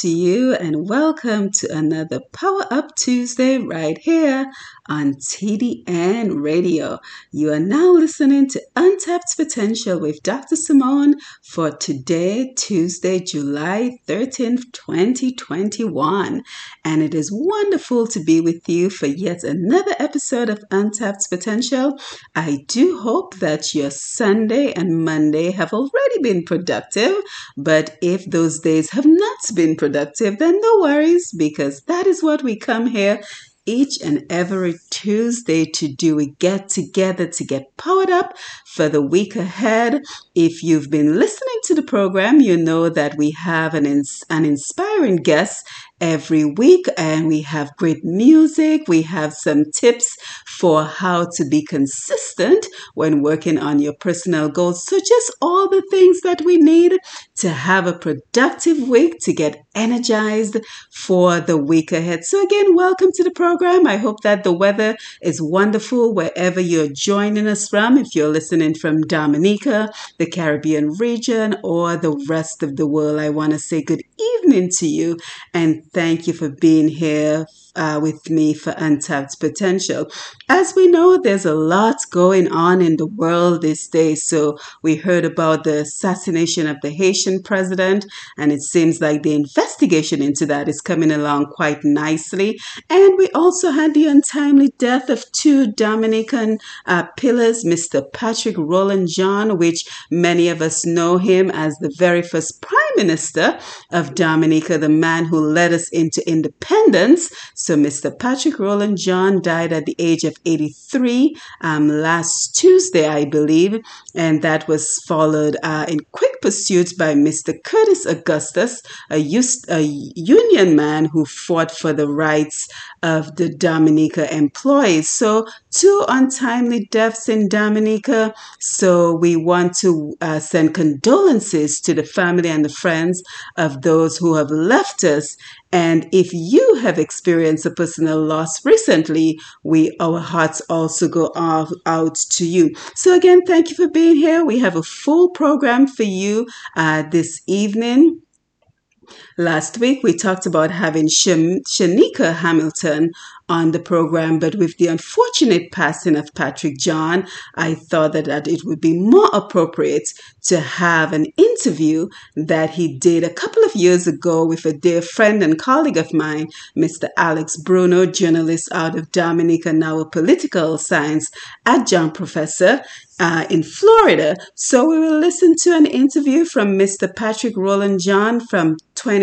to you, and welcome to another Power Up Tuesday right here on TDN Radio. You are now listening to Untapped Potential with Dr. Simone for today, Tuesday, July 13th, 2021. And it is wonderful to be with you for yet another episode of Untapped Potential. I do hope that your Sunday and Monday have already been productive, but if those days have not been productive, then no worries because that is what we come here each and every Tuesday to do. We get together to get powered up for the week ahead. If you've been listening to the program, you know that we have an, ins- an inspiring guest every week and we have great music. We have some tips for how to be consistent when working on your personal goals. So just all the things that we need to have a productive week to get energized for the week ahead. So again, welcome to the program. I hope that the weather is wonderful wherever you're joining us from. If you're listening from Dominica, the Caribbean region, or the rest of the world, I want to say good evening to you and thank you for being here uh, with me for Untapped Potential. As we know, there's a lot going on in the world these days. So we heard about the assassination of the Haitian president, and it seems like the investigation into that is coming along quite nicely. And we also had the untimely death of two Dominican uh, pillars, Mr. Patrick Roland John, which many of us know him as the very first prime minister of Dominica, the man who led us into independence. So Mr. Patrick Roland John died at the age of 83 um, last Tuesday, I believe, and that was followed uh, in quick pursuit by Mr. Curtis Augustus, a, us- a union man who fought for the rights of the Dominica employees. So two untimely deaths in Dominica. So we want to uh, send condolences to the family and the friends of those who have left us. And if you have experienced a personal loss recently, we our hearts also go out to you. So again, thank you for being here. We have a full program for you uh, this evening. Last week, we talked about having Shan- Shanika Hamilton on the program, but with the unfortunate passing of Patrick John, I thought that, that it would be more appropriate to have an interview that he did a couple of years ago with a dear friend and colleague of mine, Mr. Alex Bruno, journalist out of Dominica, now a political science adjunct professor uh, in Florida. So we will listen to an interview from Mr. Patrick Roland John from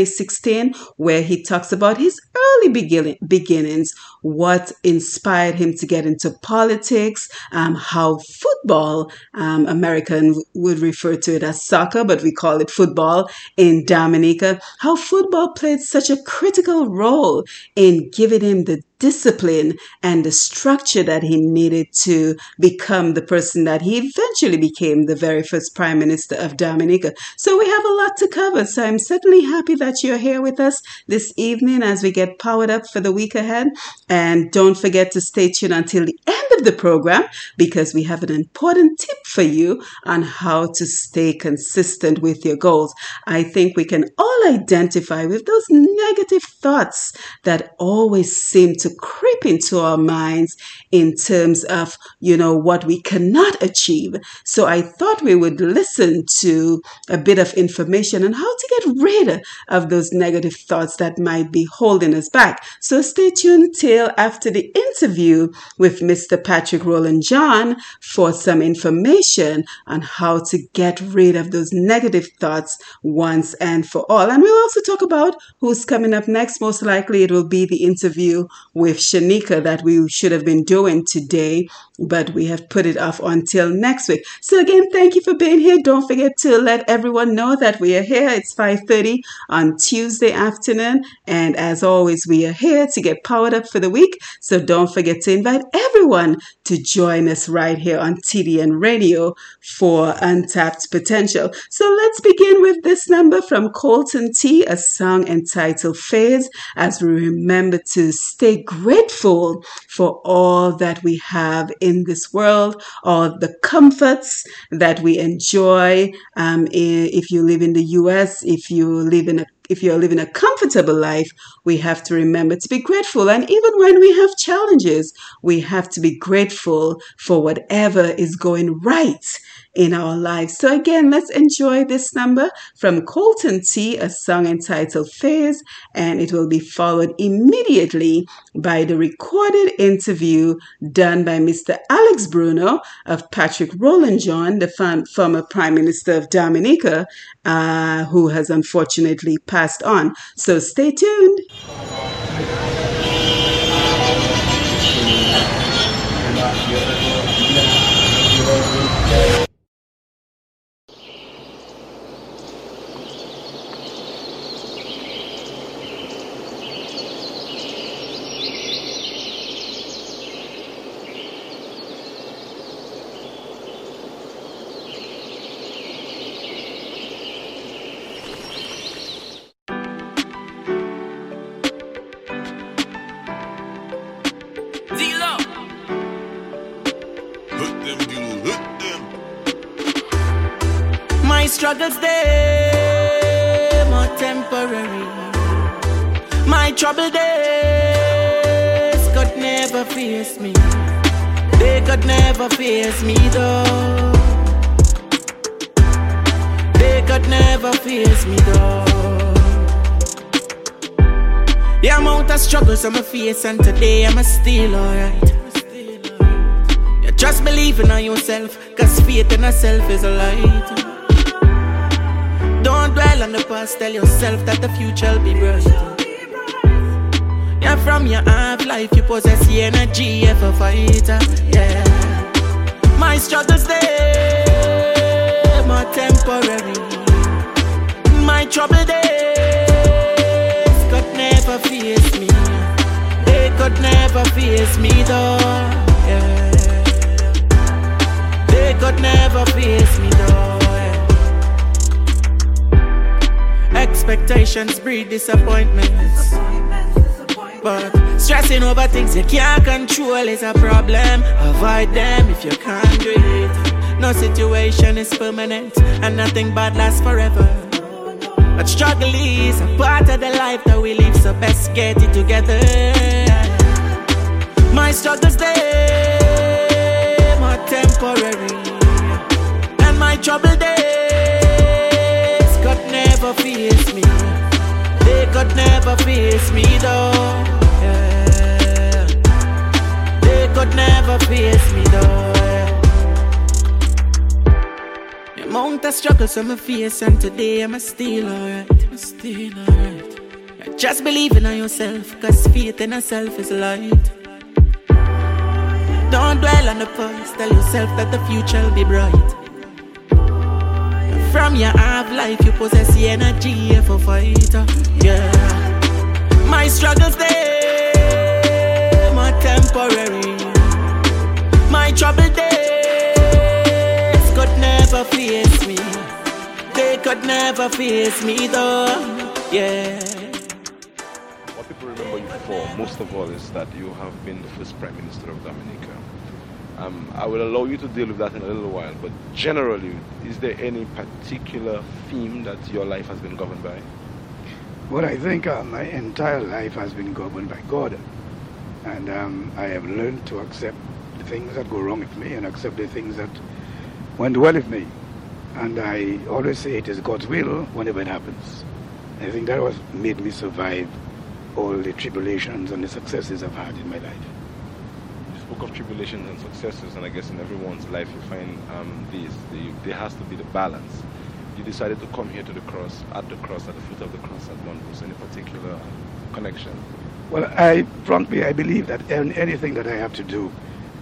2016, where he talks about his early begin- beginnings, what inspired him to get into politics, um, how football, um, American would refer to it as soccer, but we call it football in Dominica, how football played such a critical role in giving him the discipline and the structure that he needed to become the person that he eventually became the very first prime minister of Dominica. So we have a lot to cover. So I'm certainly happy that you're here with us this evening as we get powered up for the week ahead. And don't forget to stay tuned until the end of the program because we have an important tip for you on how to stay consistent with your goals. I think we can all identify with those negative thoughts that always seem to creep into our minds in terms of, you know, what we cannot achieve. So I thought we would listen to a bit of information on how to get rid of those negative thoughts that might be holding us back. So stay tuned till after the interview with Mr. Patrick Roland John for some information on how to get rid of those negative thoughts once and for all. And we'll also talk about who's coming up next. Most likely it will be the interview with Shanika that we should have been doing today, but we have put it off until next week. So again, thank you for being here. Don't forget to let everyone know that we are here. It's 5:30 on Tuesday afternoon, and as always, we are here to get powered up for the week. So don't forget to invite everyone to join us right here on TDN Radio for Untapped Potential. So let's begin with this number from Colton T, a song entitled Phase, as we remember to stay grateful for all that we have in this world, all the comforts that we enjoy. Um, if you live in the US, if you live in a if you're living a comfortable life, we have to remember to be grateful. And even when we have challenges, we have to be grateful for whatever is going right in our lives. So again, let's enjoy this number from Colton T, a song entitled Phase, and it will be followed immediately by the recorded interview done by Mr. Alex Bruno of Patrick Roland John, the former Prime Minister of Dominica, uh, who has unfortunately passed on. So stay tuned. Face me. They could never face me though. They could never face me though. The amount of struggles I'm facing today, I'm still alright. You just believing on yourself, cause faith in yourself is a light. Don't dwell on the past, tell yourself that the future will be bright. Yeah, from your half life, you possess the energy of a fighter. Yeah, my struggles they more temporary. My trouble days could never face me. They could never face me though. Yeah, they could never face me though. Yeah. Expectations breed disappointments. But stressing over things you can't control is a problem. Avoid them if you can't do it. No situation is permanent, and nothing bad lasts forever. But struggle is a part of the life that we live, so best get it together. My struggles they are temporary, and my trouble they never face me. They could never face me though. Could never face me though. The amount of struggles I'm facing today, I'm still alright. I'm alright. Just believing in yourself, cause faith in yourself is light. Don't dwell on the past, tell yourself that the future will be bright. From your half life, you possess the energy a fighter. Yeah. My struggles, they more temporary. My trouble days could never face me. They could never face me, though. Yeah. What people remember you for, most of all, is that you have been the first Prime Minister of Dominica. Um, I will allow you to deal with that in a little while, but generally, is there any particular theme that your life has been governed by? Well, I think uh, my entire life has been governed by God. And um, I have learned to accept the things that go wrong with me and accept the things that went well with me. And I always say it is God's will whenever it happens. I think that was made me survive all the tribulations and the successes I've had in my life. You spoke of tribulations and successes, and I guess in everyone's life you find um, these. The, there has to be the balance. You decided to come here to the cross, at the cross, at the foot of the cross at Morne Bruce. Any particular connection? Well, I frankly I believe that an- anything that I have to do,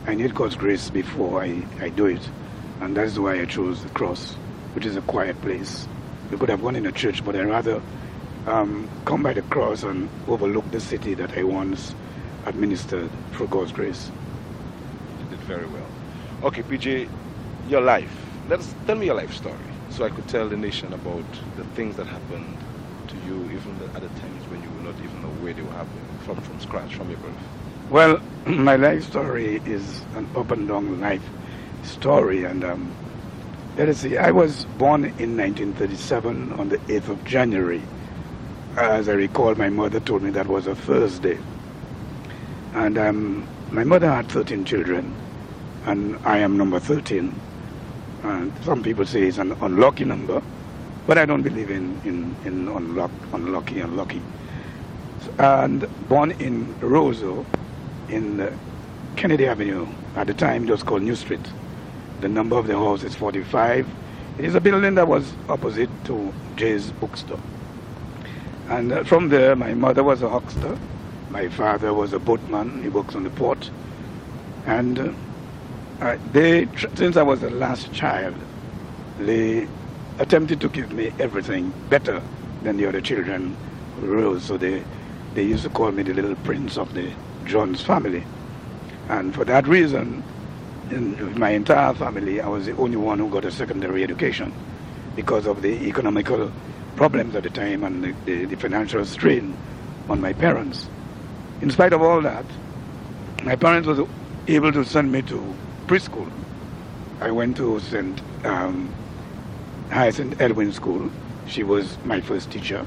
I need God's grace before I, I do it, and that's why I chose the cross, which is a quiet place. We could have gone in a church, but I rather um, come by the cross and overlook the city that I once administered through God's grace. You did very well. Okay, PJ, your life. Let's tell me your life story, so I could tell the nation about the things that happened to you, even at the times when you were not even aware they were happening, from from scratch, from your birth. Well, my life story is an up and down life story, and um, let us see. I was born in 1937 on the 8th of January. As I recall, my mother told me that was a Thursday, and um, my mother had 13 children, and I am number 13. And some people say it's an unlucky number, but I don't believe in in in unluck, unlucky, unlucky. And born in Roseau, in uh, Kennedy Avenue, at the time was called New Street. The number of the house is 45. It is a building that was opposite to Jay's bookstore. And uh, from there, my mother was a huckster. My father was a boatman. He works on the port. And uh, they, since I was the last child, they attempted to give me everything better than the other children rose. So they, they used to call me the little prince of the Jones family. And for that reason, in my entire family, I was the only one who got a secondary education because of the economical problems at the time and the, the, the financial strain on my parents. In spite of all that, my parents were able to send me to preschool. I went to St. Um, High St. Edwin School. She was my first teacher.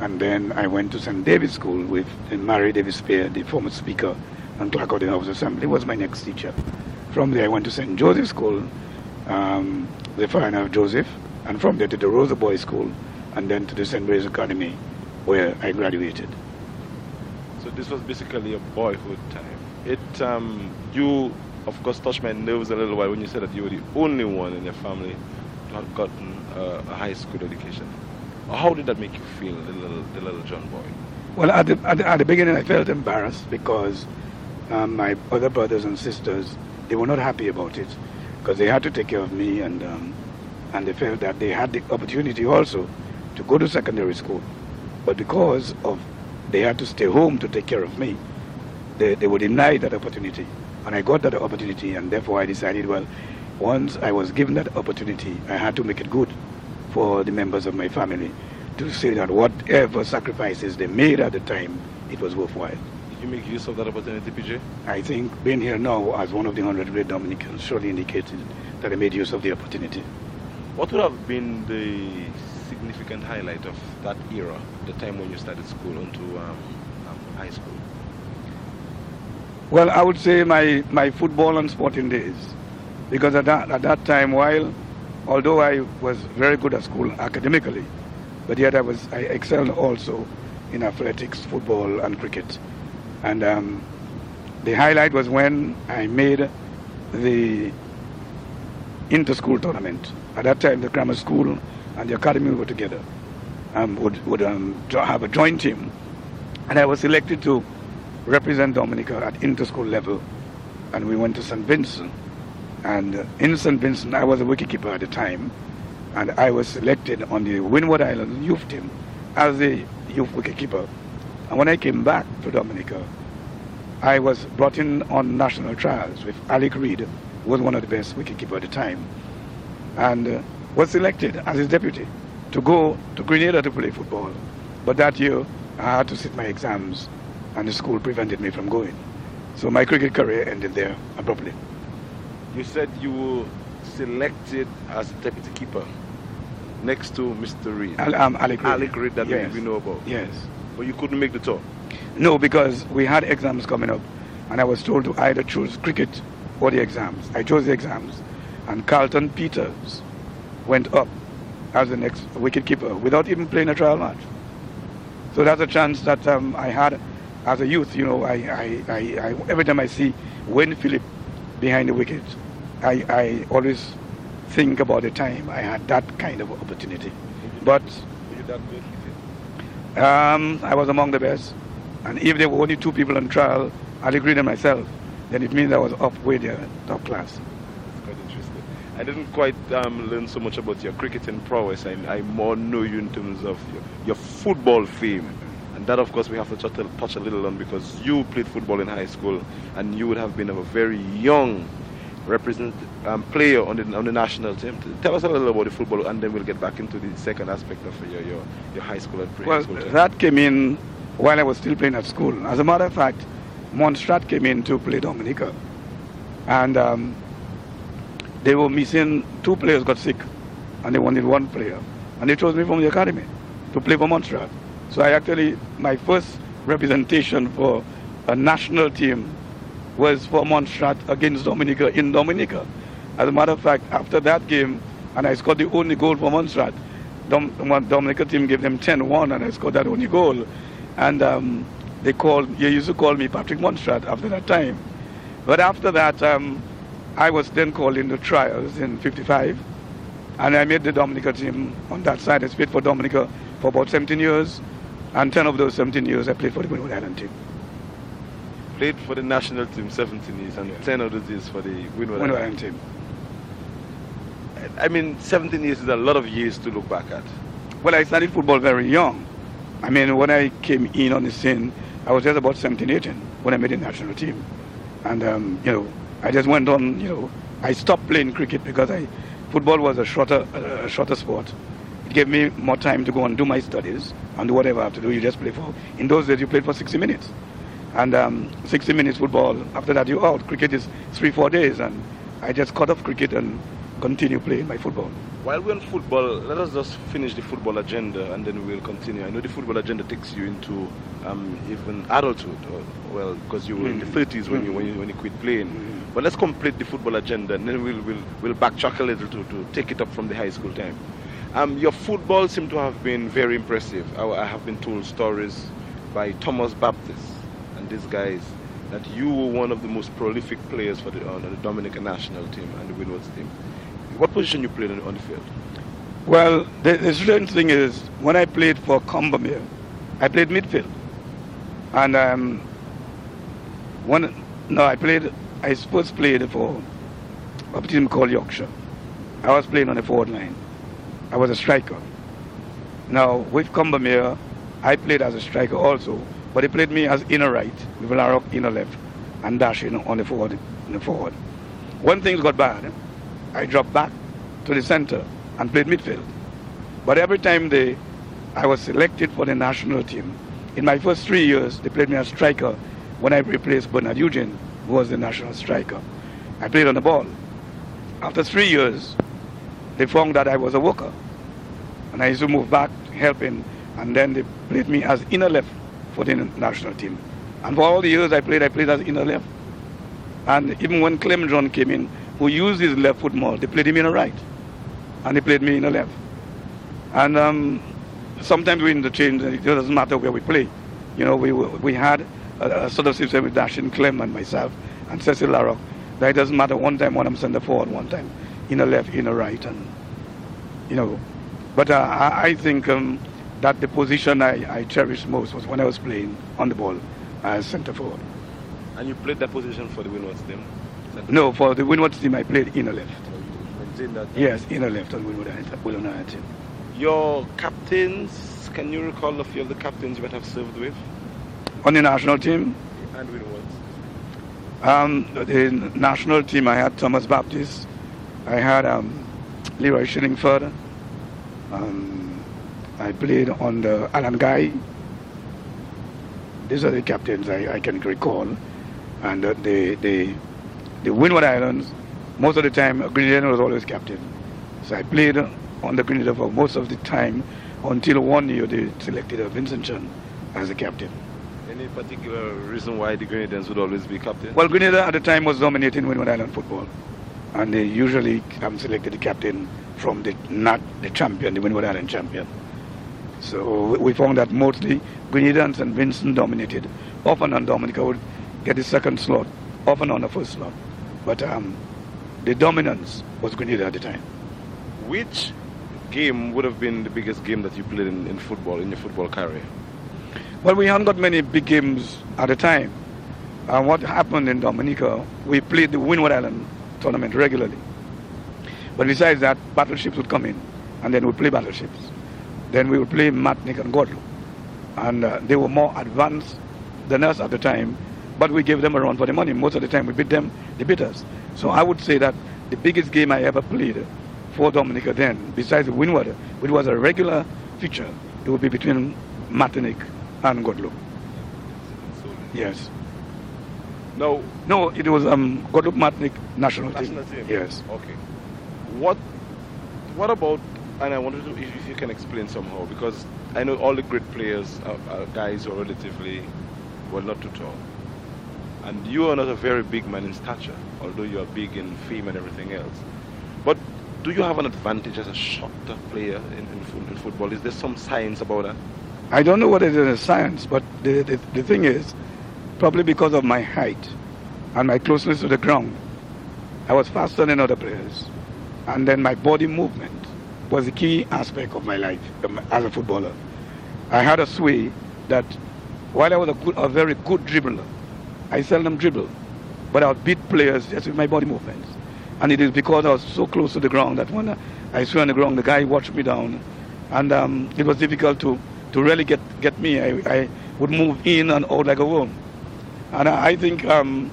And then I went to St. David's School with Mary Davis Spear, the former Speaker and Clerk of the House Assembly, was my next teacher. From there, I went to St. Joseph School, um, the Foreigner of Joseph, and from there to the Roseau Boys School, and then to the St. Mary's Academy, where I graduated. So this was basically a boyhood time. It, um, you, of course, touched my nerves a little while when you said that you were the only one in your family to have gotten uh, a high school education. How did that make you feel, the little, the little John boy? Well, at the, at the, at the beginning, I felt embarrassed because um, my other brothers and sisters, they were not happy about it because they had to take care of me and, um, and they felt that they had the opportunity also to go to secondary school. But because of they had to stay home to take care of me, they, they were denied that opportunity. And I got that opportunity, and therefore I decided, well, once I was given that opportunity, I had to make it good for the members of my family to say that whatever sacrifices they made at the time, it was worthwhile. Did you make use of that opportunity, PJ? I think being here now as one of the 100 great Dominicans surely indicated that I made use of the opportunity. What would have been the significant highlight of that era, the time when you started school onto um, um, high school? Well, I would say my, my football and sporting days. Because at that, at that time, while, although I was very good at school academically, but yet I, was, I excelled also in athletics, football, and cricket. And um, the highlight was when I made the inter-school tournament. At that time, the grammar school and the academy were together, um, would, would um, have a joint team. And I was selected to represent Dominica at inter-school level. And we went to St. Vincent. And in St. Vincent, I was a wicketkeeper at the time. And I was selected on the Windward Islands youth team as a youth wicketkeeper. And when I came back to Dominica, I was brought in on national trials with Alec Reed, who was one of the best wicketkeeper at the time, and uh, was selected as his deputy to go to Grenada to play football. But that year, I had to sit my exams, and the school prevented me from going. So my cricket career ended there abruptly. You said you were selected as a deputy keeper next to Mr. Reed. Al- um, Alec Reed. Alec Reed that yes. we know about. Yes. But you couldn't make the tour. No, because we had exams coming up, and I was told to either choose cricket or the exams. I chose the exams, and Carlton Peters went up as the next wicketkeeper without even playing a trial match. So that's a chance that um, I had as a youth. You know, I, I, I, I, every time I see Wayne Phillip behind the wicket, I, I always think about the time I had that kind of opportunity. But um, I was among the best. And if there were only two people on trial, I'll agree to myself, then it means I was up way there, top class. I didn't quite um, learn so much about your cricketing prowess. I, I more know you in terms of your, your football fame. And that, of course, we have to touch a, touch a little on because you played football in high school and you would have been a very young represent um, player on the on the national team. Tell us a little about the football, and then we'll get back into the second aspect of your your, your high school and pre Well, school time. that came in while I was still playing at school. As a matter of fact, Montserrat came in to play Dominica. And um, they were missing, two players got sick, and they wanted one player. And they chose me from the academy to play for Montserrat. So I actually, my first representation for a national team was for Montserrat against Dominica in Dominica. As a matter of fact, after that game, and I scored the only goal for Montserrat, Dom- Dominica team gave them 10-1 and I scored that only goal. And um, they called, they used to call me Patrick Montserrat after that time. But after that, um, I was then called into trials in 55. And I made the Dominica team on that side. I played for Dominica for about 17 years. And 10 of those 17 years I played for the Greenwood Island team. Played for the national team 17 years and Yeah. 10 of those years for the Windward Greenwood Island. Island team. I mean, 17 years is a lot of years to look back at. Well, I started football very young. I mean, when I came in on the scene, I was just about 17, 18 when I made the national team. And, um, you know, I just went on, you know, I stopped playing cricket because I, football was a shorter, uh, a shorter sport. It gave me more time to go and do my studies and do whatever I have to do. You just play for, in those days, you played for 60 minutes. And um, 60 minutes football, after that, you're out. Cricket is three, four days. And I just cut off cricket and continue playing my football. While we're on football, let us just finish the football agenda and then we'll continue. I know the football agenda takes you into um, even adulthood, or, well, because you were in the 30s when you when you when you quit playing. But let's complete the football agenda and then we'll we'll, we'll backtrack a little to, to take it up from the high school time. Um, your football seemed to have been very impressive. I, I have been told stories by Thomas Baptist these guys that you were one of the most prolific players for the, the Dominican national team and the Windwards team. What position you played on, on the field? Well, the, the strange thing is, when I played for Combermere, I played midfield. And um, when, no, I played, I first played for a team called Yorkshire. I was playing on the forward line. I was a striker. Now, with Combermere, I played as a striker also, but they played me as inner right, with Larrock inner left, and dashing on the forward. The forward. When things got bad, I dropped back to the center and played midfield. But every time they, I was selected for the national team, in my first three years, they played me as striker when I replaced Bernard Eugene, who was the national striker. I played on the ball. After three years, they found that I was a worker. And I used to move back, helping, and then they played me as inner left for the national team. And for all the years I played, I played as inner left. And even when Clem John came in, who used his left foot more, they played him in a right. And they played me in a left. And um, sometimes we interchange, it doesn't matter where we play. You know, we, we had a, a sort of system with Dashin Clem and myself and Cecil Larrock. That it doesn't matter one time when I'm center forward, one time in a left, in a right. And, you know, but uh, I, I think um, that the position I, I cherished most was when I was playing on the ball as center forward. And you played that position for the Windwards team? No, for the Windward team, I played inner left. Yes, inner left on Windward team. Your captains, can you recall a few of the captains you might have served with? On the national team, And Winwoods? um, the national team, I had Thomas Baptist, I had um, Leroy Shillingford, um, I played on the Alan Guy. These are the captains I, I can recall. And uh, the, the, the Windward Islands, most of the time, Grenadian was always captain. So I played on the Grenadian for most of the time until one year they selected uh, Vincent Chan as the captain. Any particular reason why the Grenadians would always be captain? Well, Grenada at the time was dominating Windward Island football, and they usually um, selected the captain from the not the champion, the Windward Island champion. So we- found that mostly Grenadians and Vincent dominated. Often on Dominica would get the second slot, often on the first slot. But um, the dominance was Grenada at the time. Which game would have been the biggest game that you played in, in football, in your football career? Well, we hadn't got many big games at the time. And what happened in Dominica, we played the Windward Island tournament regularly. But besides that, battleships would come in, and then we'd play battleships. Then we would play Matnik and Guadeloupe. And uh, they were more advanced than us at the time, but we gave them a run for the money. Most of the time we beat them, they beat us. So I would say that the biggest game I ever played for Dominica then, besides the Windward, which was a regular feature, it would be between Martinique and Guadeloupe. Yes. No, No, it was um, Guadeloupe Martinique national, national team. team. Yes. Okay. What What about? And I wanted to, if you can explain somehow, because I know all the great players are, are guys who are relatively, well, not too tall. And you are not a very big man in stature, although you are big in fame and everything else. But do you have an advantage as a shorter player in, in, in football? Is there some science about that? I don't know what it is in science, but the, the, the thing is, probably because of my height and my closeness to the ground, I was faster than other players. And then my body movement was the key aspect of my life um, as a footballer. I had a sway that while I was a, good, a very good dribbler, I seldom dribble, but I would beat players just with my body movements. And it is because I was so close to the ground that when I sway on the ground, the guy watched me down, and um, it was difficult to, to really get, get me. I, I would move in and out like a worm. And I I think um,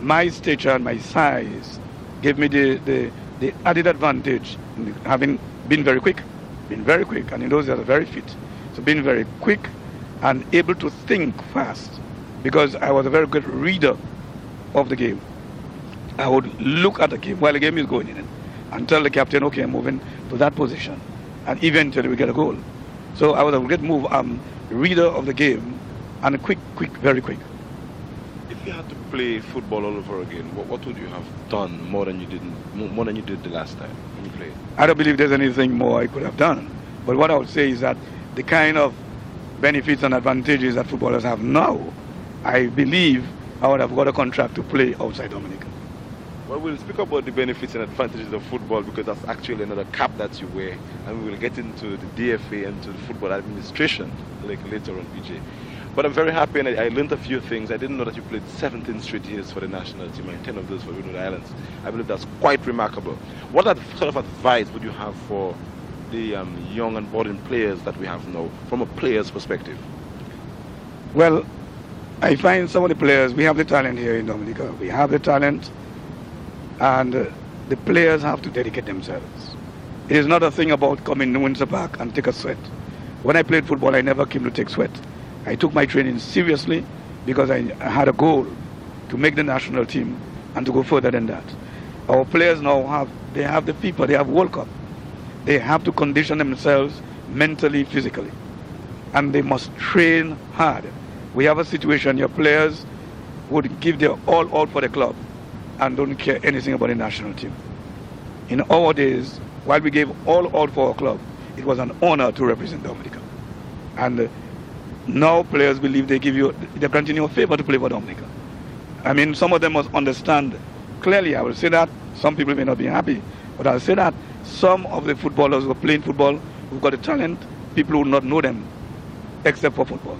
my stature and my size gave me the, the, the added advantage in having been very quick, been very quick, and in those days very fit. So being very quick and able to think fast because I was a very good reader of the game. I would look at the game while the game is going in and tell the captain, okay, I'm moving to that position. And eventually we get a goal. So I was a great move, um, reader of the game and quick, quick, very quick. If you had to play football all over again, what, what would you have done more than you didn't more than you did the last time? I don't believe there's anything more I could have done. But what I would say is that the kind of benefits and advantages that footballers have now, I believe I would have got a contract to play outside Dominica. Well, we'll speak about the benefits and advantages of football because that's actually another cap that you wear, and we will get into the DFA and to the football administration like later on, PJ. But I'm very happy, and I, I learned a few things. I didn't know that you played 17 straight years for the national team, and 10 of those for Windward Islands. I believe that's quite remarkable. What sort of advice would you have for the um, young and budding players that we have now, from a player's perspective? Well, I find some of the players, we have the talent here in Dominica. We have the talent, and uh, the players have to dedicate themselves. It is not a thing about coming to Windsor Park and take a sweat. When I played football, I never came to take sweat. I took my training seriously because I, had a goal to make the national team and to go further than that. Our players now have, they have the people, they have World Cup. They have to condition themselves mentally, physically and they must train hard. We have a situation your players would give their all out for the club and don't care anything about the national team. In our days, while we gave all out for our club, it was an honor to represent Dominica. And now players believe they give you, they you a favor to play for Dominica. I mean, some of them must understand clearly. I will say that some people may not be happy, but I'll say that some of the footballers who are playing football, who've got a talent, people will not know them except for football.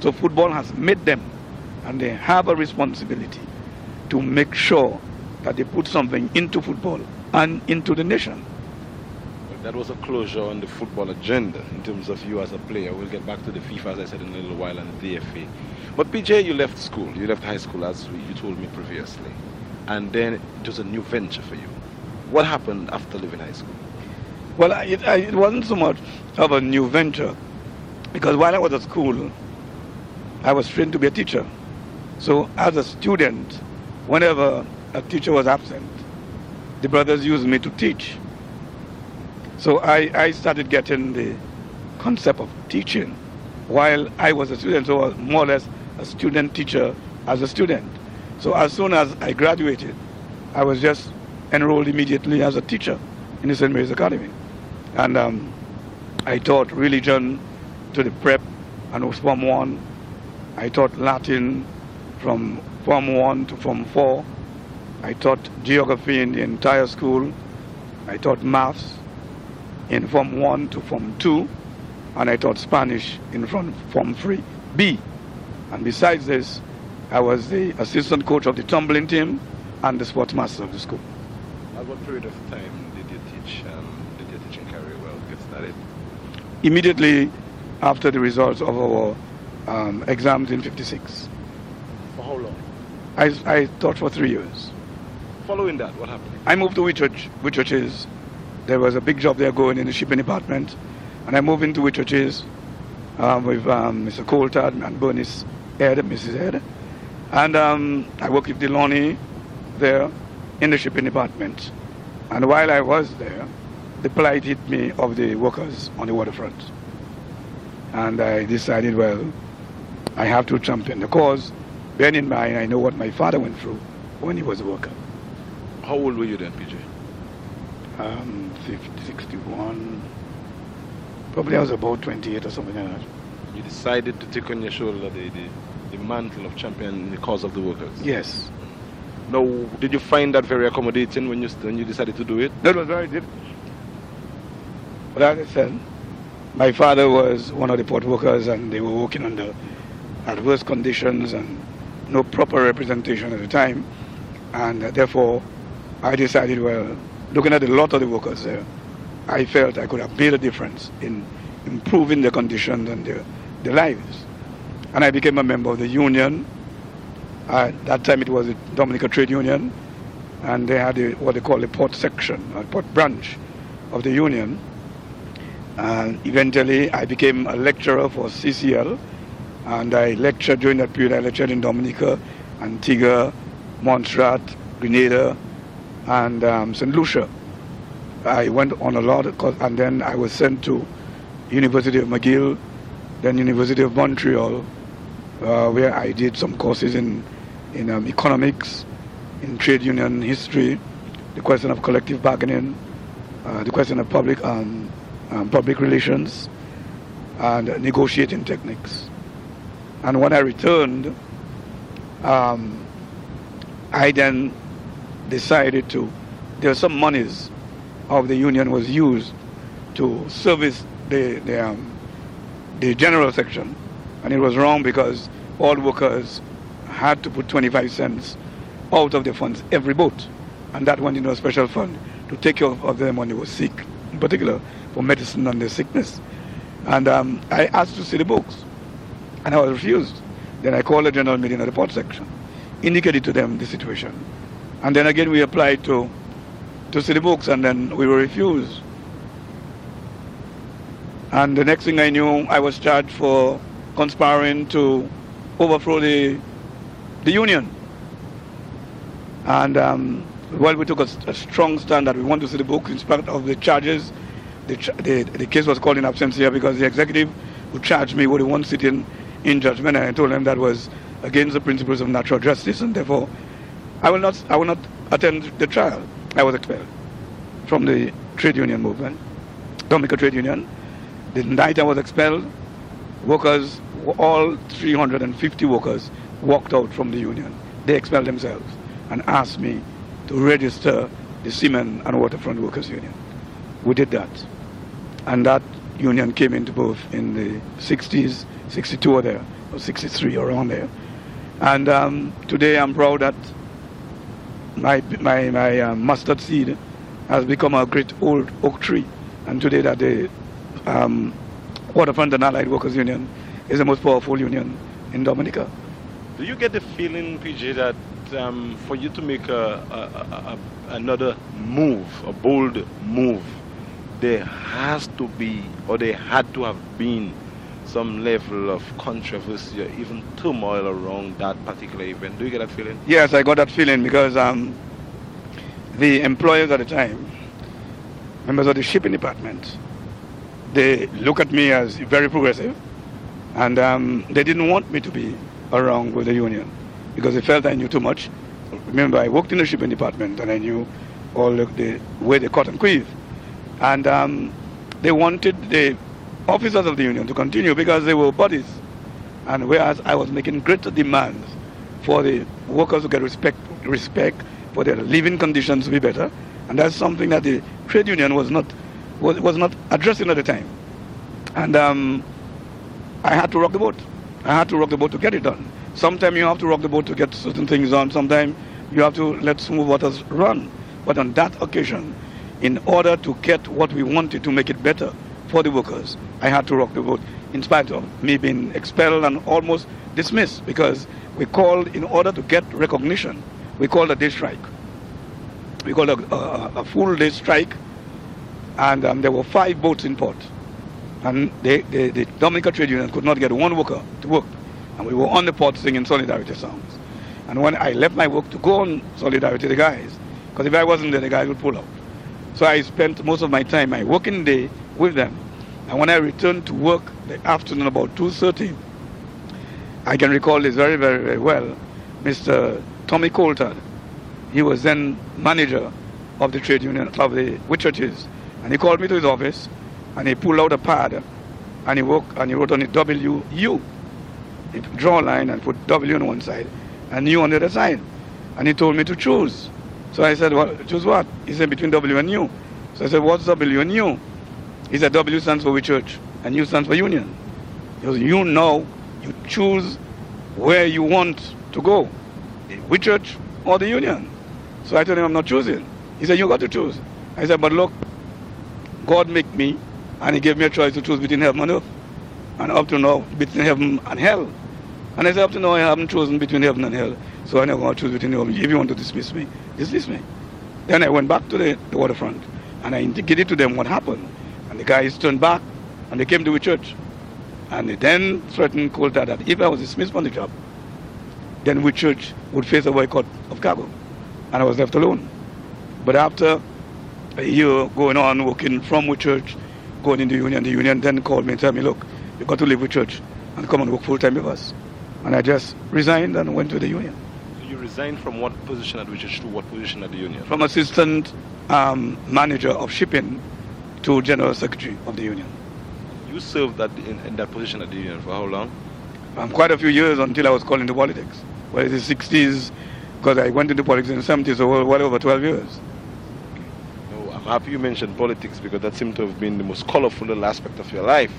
So football has made them, and they have a responsibility to make sure that they put something into football and into the nation. That was a closure on the football agenda in terms of you as a player. We'll get back to the FIFA, as I said, in a little while, and the DFA. But PJ, you left school. You left high school, as you told me previously. And then it was a new venture for you. What happened after leaving high school? Well, I- it, I, it wasn't so much of a new venture, because while I was at school, I was trained to be a teacher. So as a student, whenever a teacher was absent, the brothers used me to teach. So I, I started getting the concept of teaching while I was a student. So I was more or less a student teacher as a student. So as soon as I graduated, I was just enrolled immediately as a teacher in the St. Mary's Academy. And um, I taught religion to the prep and Form 1. I taught Latin from Form 1 to Form 4. I taught geography in the entire school. I taught maths in Form 1 to Form 2. And I taught Spanish in from Form 3B. And besides this, I was the assistant coach of the tumbling team and the sports master of the school. At what period of time did you teach? Um, did your teaching career well get started? Immediately after the results of our um, exams in 56. For how long? I, I taught for three years. Following that, what happened? I moved to Whitchurch, Whitchurches. There was a big job there going in the shipping department. And I moved into Whitchurches um, with um, Mr. Coulthard and Bernice Ed, Mrs. Ed. And um, I worked with Deloney there in the shipping department. And while I was there, the plight hit me of the workers on the waterfront. And I decided, well, I have to champion the cause. Bearing in mind, I know what my father went through when he was a worker. How old were you then, PJ? Um, 50, 61. Probably I was about 28 or something like that. You decided to take on your shoulder the, the, the mantle of championing the cause of the workers. Yes. Now, did you find that very accommodating when you when you decided to do it? That was very difficult. But as I said, my father was one of the port workers and they were working under adverse conditions and no proper representation at the time. And therefore, I decided, well, looking at a lot of the workers there, I felt I could have made a difference in improving their conditions and their, their lives. And I became a member of the union. At that time it was the Dominica Trade Union, and they had a, what they call a port section, a port branch of the union. And eventually I became a lecturer for CCL, and I lectured during that period. I lectured in Dominica, Antigua, Montserrat, Grenada, and um, St. Lucia. I went on a lot, and then I was sent to University of McGill, then University of Montreal, uh, where I did some courses in, in um, economics, in trade union history, the question of collective bargaining, uh, the question of public, um, um, public relations, and negotiating techniques. And when I returned, um, I then decided to, there are some monies of the union was used to service the, the, um, the general section. And it was wrong because all workers had to put 25 cents out of their funds every boat. And that went into a special fund to take care of them when they were sick, in particular for medicine and their sickness. And um, I asked to see the books, and I was refused. Then I called the general meeting at the port section, indicated to them the situation. And then again we applied to, to see the books, and then we were refused. And the next thing I knew, I was charged for conspiring to overthrow the, the union. And um, well, we took a, a, strong stand that we want to see the book in spite of the charges. The, the, the case was called in absentia because the executive who charged me with the one sitting in judgment, and I told him that was against the principles of natural justice, and therefore I will not, I will not attend the trial. I was expelled from the trade union movement, Dominica Trade Union. The night I was expelled, workers, all 350 workers, walked out from the union. They expelled themselves and asked me to register the Seamen and Waterfront Workers Union. We did that. And that union came into birth in the 60s, 62 or there, or 63 or around there. And um, today I'm proud that my, my, my uh, mustard seed has become a great old oak tree. And today that the um, Waterfront and Allied Workers Union is the most powerful union in Dominica. Do you get the feeling, PJ, that um, for you to make a, a, a, another move, a bold move, there has to be, or there had to have been, some level of controversy or even turmoil around that particular event. Do you get that feeling? Yes, I got that feeling because um, the employers at the time, members of the shipping department, they look at me as very progressive, and um, they didn't want me to be around with the union because they felt I knew too much. Remember, I worked in the shipping department and I knew all the, the way they cut and queeve. And um, they wanted the officers of the union to continue because they were bodies. And whereas I was making greater demands for the workers to get respect, respect for their living conditions to be better, and that's something that the trade union was not was, was not addressing at the time. And um, I had to rock the boat. I had to rock the boat to get it done. Sometimes you have to rock the boat to get certain things done. Sometimes you have to let smooth waters run. But on that occasion, in order to get what we wanted to make it better for the workers, I had to rock the boat in spite of me being expelled and almost dismissed because we called, in order to get recognition, we called a day strike. We called a, a, a full day strike, and um, there were five boats in port. And they, they, the Dominica Trade Union could not get one worker to work. And we were on the port singing solidarity songs. And when I left my work to go on solidarity, the guys, because if I wasn't there, the guys would pull out. So I spent most of my time, my working day, with them. And when I returned to work the afternoon about 2.30, I can recall this very, very, very well. Mr. Tommy Coulter, he was then manager of the trade union of the Whitchurches. And he called me to his office and he pulled out a pad and he, woke, and he wrote on it WU. He draw a line and put W on one side and U on the other side. And he told me to choose. So I said, well, choose what? He said, between W and U. So I said, what's W and U? He said, W stands for Whitchurch and U stands for Union. Goes, you know, you choose where you want to go, Whitchurch or the Union. So I told him, I'm not choosing. He said, you got to choose. I said, but look, God made me and he gave me a choice to choose between heaven and earth. And up to now, between heaven and hell. And I said, up to now, I haven't chosen between heaven and hell. So I'm not going to choose between heaven. If you want to dismiss me, dismiss me. Then I went back to the, the waterfront and I indicated to them what happened. The guys turned back and they came to the church. And they then threatened Coulthard that if I was dismissed from the job, then Whitchurch would face a boycott of cargo. And I was left alone. But after a year going on, working from Whitchurch, going in the union, the union then called me and told me, look, you got to leave Whitchurch and come and work full time with us. And I just resigned and went to the union. So you resigned from what position at Whitchurch to what position at the union? From assistant um, manager of shipping to general secretary of the union. You served that in, in that position at the union for how long? Um, quite a few years until I was called into politics. Well, in the 60s, because I went into politics in the 70s, so well, well over 12 years. No, I'm happy you mentioned politics because that seemed to have been the most colorful little aspect of your life.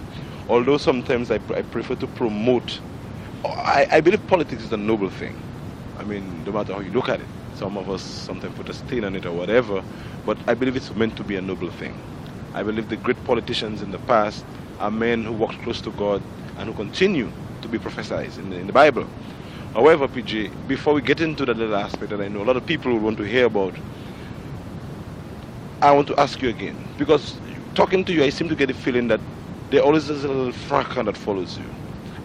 Although sometimes I, I prefer to promote, I, I believe politics is a noble thing. I mean, no matter how you look at it. Some of us sometimes put a stain on it or whatever, but I believe it's meant to be a noble thing. I believe the great politicians in the past are men who walked close to God and who continue to be prophesied in the, in the Bible. However, PJ, before we get into that little aspect that I know a lot of people will want to hear about, I want to ask you again because talking to you, I seem to get the feeling that there always is a little fracas that follows you,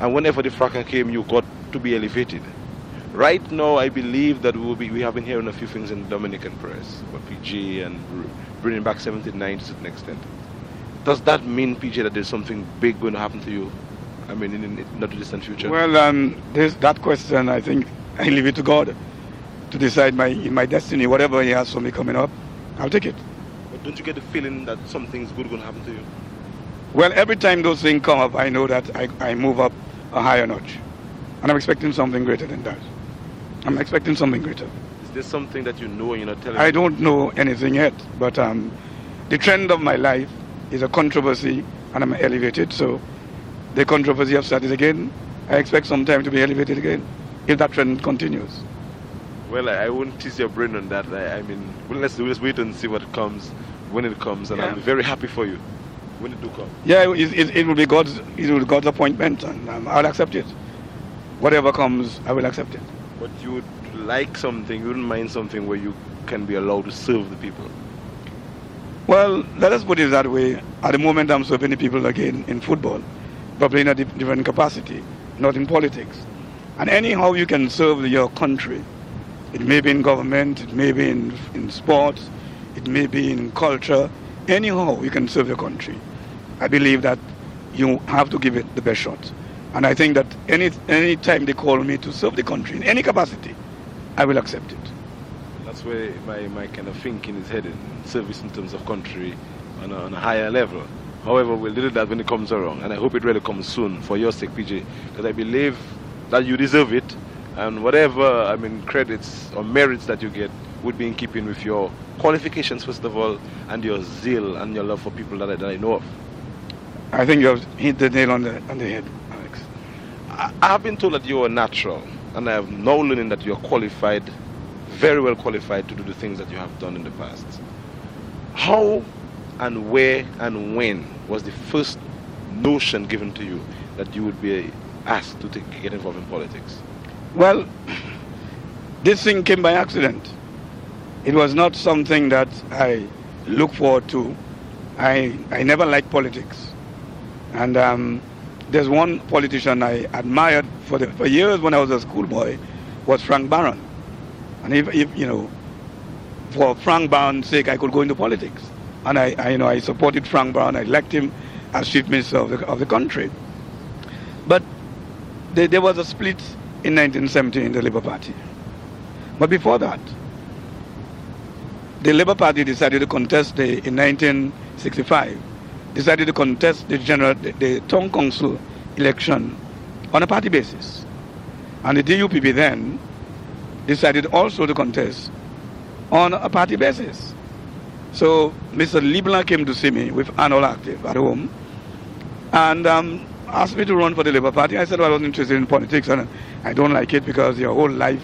and whenever the fracas came, you got to be elevated. Right now, I believe that we'll be, we have been hearing a few things in the Dominican press about PJ and bringing back 79 to an extent. Does that mean, PJ, that there's something big going to happen to you? I mean, in, in not too distant future. Well, um, this, that question, I think I leave it to God to decide my my destiny. Whatever He has for me coming up, I'll take it. But don't you get the feeling that something's good going to happen to you? Well, every time those things come up, I know that I, I move up a higher notch. And I'm expecting something greater than that. I'm expecting something greater. Is there something that you know and you're not telling I don't know anything yet, but um, the trend of my life is a controversy, and I'm elevated. So the controversy have started again. I expect some time to be elevated again, if that trend continues. Well, I, I won't tease your brain on that. I, I mean, well, let's, wait and see what comes when it comes, and Yeah. I'll be very happy for you when it do come. Yeah, it, it, it will be God's it will be God's appointment, and um, I'll accept it. Whatever comes, I will accept it. But you would like something, you wouldn't mind something where you can be allowed to serve the people. Well, let us put it that way. At the moment, I'm serving the people again in football, probably in a different capacity, not in politics. And anyhow you can serve your country, it may be in government, it may be in, in sports, it may be in culture, anyhow you can serve your country. I believe that you have to give it the best shot. And I think that any any time they call me to serve the country in any capacity, I will accept it. That's where my, my kind of thinking is headed. Service in terms of country on a, on a higher level. However, we'll do that when it comes around, and I hope it really comes soon for your sake, PJ, because I believe that you deserve it, and whatever I mean credits or merits that you get would be in keeping with your qualifications first of all, and your zeal and your love for people that I, that I know of. I think you have hit the nail on the on the head, Alex. I, I have been told that you are natural, and I have now learning that you are qualified, very well qualified to do the things that you have done in the past. How and where and when was the first notion given to you that you would be asked to take, get involved in politics? Well, this thing came by accident. It was not something that I look forward to. I, I never liked politics. And um, there's one politician I admired for, the, for years when I was a schoolboy was Frank Baron. And if, if you know, for Frank Baron's sake, I could go into politics. And I, I you know, I supported Frank Baron. I elected him as chief minister of the, of the country. But there, there was a split in 1970 in the Labour Party. But before that, the Labour Party decided to contest the, in 1965, decided to contest the general, the, the town council election on a party basis. And the DUPP then decided also to contest on a party basis. So Mr. Leblanc came to see me with Annual Active at home and um, asked me to run for the Labour Party. I said well, I was interested in politics and I don't like it because your whole life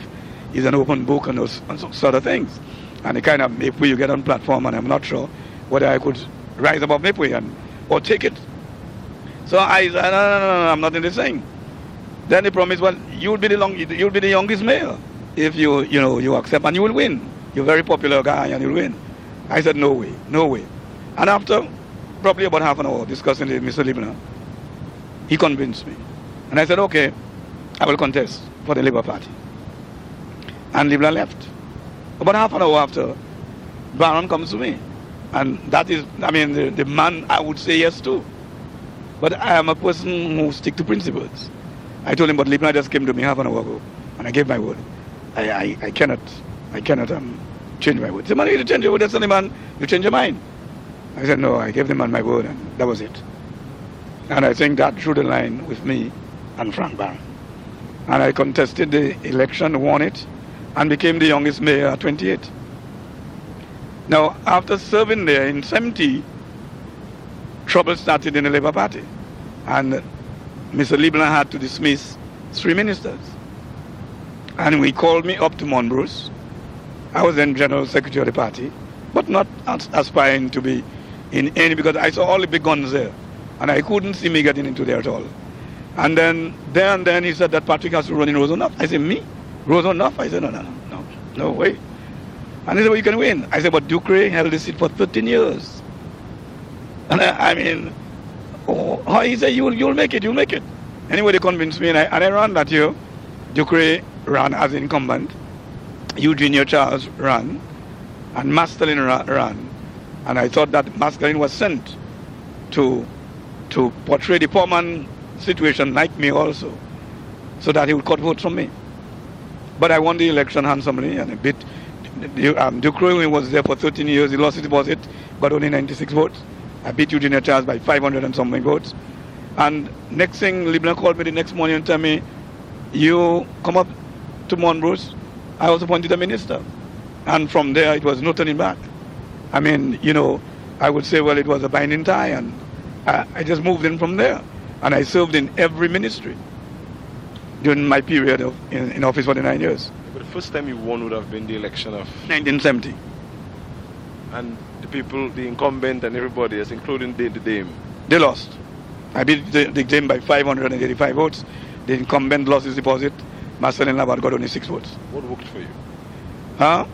is an open book and those and sort of things. And the kind of if you get on platform, and I'm not sure whether I could rise above Maple and or take it. So I said, no, no, no, no, I'm not in this thing. Then he promised, well, you'll be the long, you'll be the youngest mayor if you, you know, you accept, and you will win. You're a very popular guy, and you'll win. I said, no way, no way. And after probably about half an hour discussing with Mr. Leblanc, he convinced me. And I said, okay, I will contest for the Labour Party. And Leblanc left. About half an hour after, Baron comes to me. And that is, I mean, the, the man I would say yes to. But I am a person who stick to principles. I told him, but Leblanc just came to me half an hour ago, and I gave my word. I, I, I cannot, I cannot um, change my word. He said, man, you change your word. That's the man, you change your mind. I said, no, I gave the man my word, and that was it. And I think that drew the line with me and Frank Baron. And I contested the election, won it, and became the youngest mayor at 28. Now, after serving there in 70, trouble started in the Labour Party. And Mr. Leblanc had to dismiss three ministers. And we called me up to Morne Bruce. I was then General Secretary of the party, but not aspiring to be in any, because I saw all the big guns there. And I couldn't see me getting into there at all. And then, there and then he said that Patrick has to run in. I said, me? Rosenhof? I said, no, no, no, no, no way. And he said, well, you can win. I said, but Ducre held the seat for 13 years. And I, I mean, oh, oh he said, you'll, you'll make it, you'll make it. Anyway, they convinced me, and I, and I ran that year. Ducre ran as incumbent. Eugenia Charles ran. And Marcelin ran. And I thought that Marcelin was sent to, to portray the poor man situation like me also, so that he would cut votes from me. But I won the election handsomely and a bit. Um, Ducre was there for 13 years. He lost his deposit, got only 96 votes. I beat Eugenia Charles by 500 and something votes. And next thing, Leblanc called me the next morning and told me, you come up to Morne Bruce. I was appointed a minister. And from there, it was no turning back. I mean, you know, I would say, well, it was a binding tie, and I, I just moved in from there. And I served in every ministry during my period of, in, in office for the nine years. The first time you won would have been the election of 1970. and the people, the incumbent and everybody else, including the, the Dame. They lost. I beat the, the Dame by 585 votes. The incumbent lost his deposit. Marcelin Labat got only six votes. What worked for you? Huh?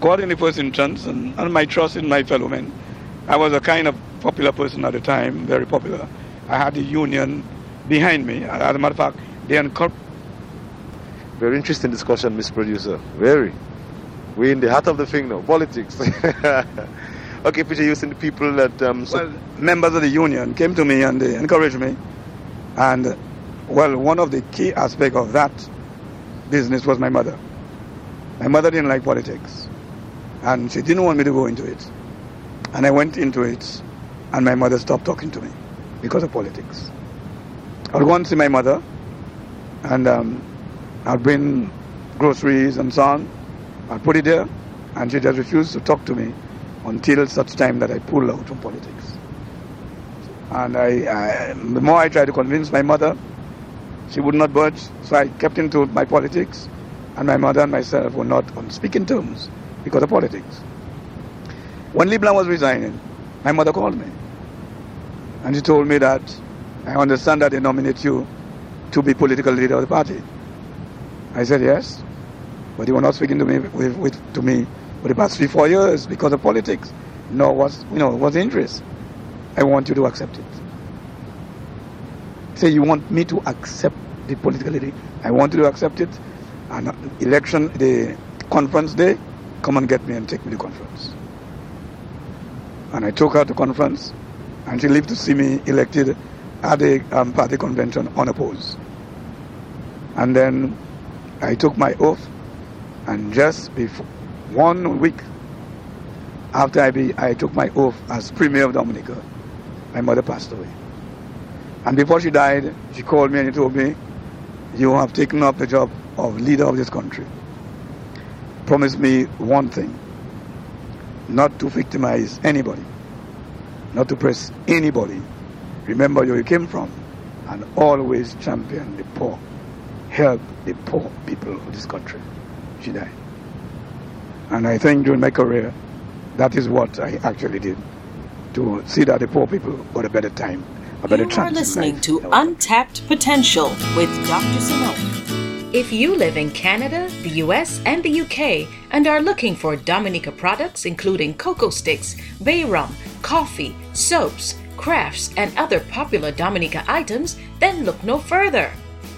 God in the first instance and, and my trust in my fellow men. I was a kind of popular person at the time, very popular. I had the union behind me. As a matter of fact, they encouraged Very interesting discussion, Miss Producer. Very. We're in the heart of the thing now, politics. okay, Peter, you the people that um, so well, members of the union came to me and they encouraged me. And Well, one of the key aspects of that business was my mother. My mother didn't like politics, and she didn't want me to go into it. And I went into it, and my mother stopped talking to me because of politics. I would go and see my mother, and um, I'd bring groceries and so on. I'd put it there, and she just refused to talk to me until such time that I pulled out from politics. And I, I, the more I tried to convince my mother, she would not budge. So I kept into my politics, and my mother and myself were not on speaking terms because of politics. When Leblanc was resigning, my mother called me, and she told me that I understand that they nominate you to be political leader of the party. I said yes, but you were not speaking to me with, with to me for the past three, four years because of politics. No, was you know was interest. I want you to accept it. Say you want me to accept the political leader. I want you to accept it. And election, the conference day, come and get me and take me to conference. And I took her to conference, and she lived to see me elected at the um, party convention unopposed. And then I took my oath, and just before one week after I, be, I took my oath as Premier of Dominica, my mother passed away. And before she died, she called me and she told me, You have taken up the job of leader of this country. Promise me one thing not to victimize anybody, not to press anybody. Remember where you came from, and always champion the poor, help the poor people of this country. She died. And I think during my career, that is what I actually did to see that the poor people got a better time, a better You chance. are listening to Untapped Potential with Dr. Simone. If you live in Canada, the US, and the UK and are looking for Dominica products including cocoa sticks, bay rum, coffee, soaps, crafts, and other popular Dominica items, then look no further.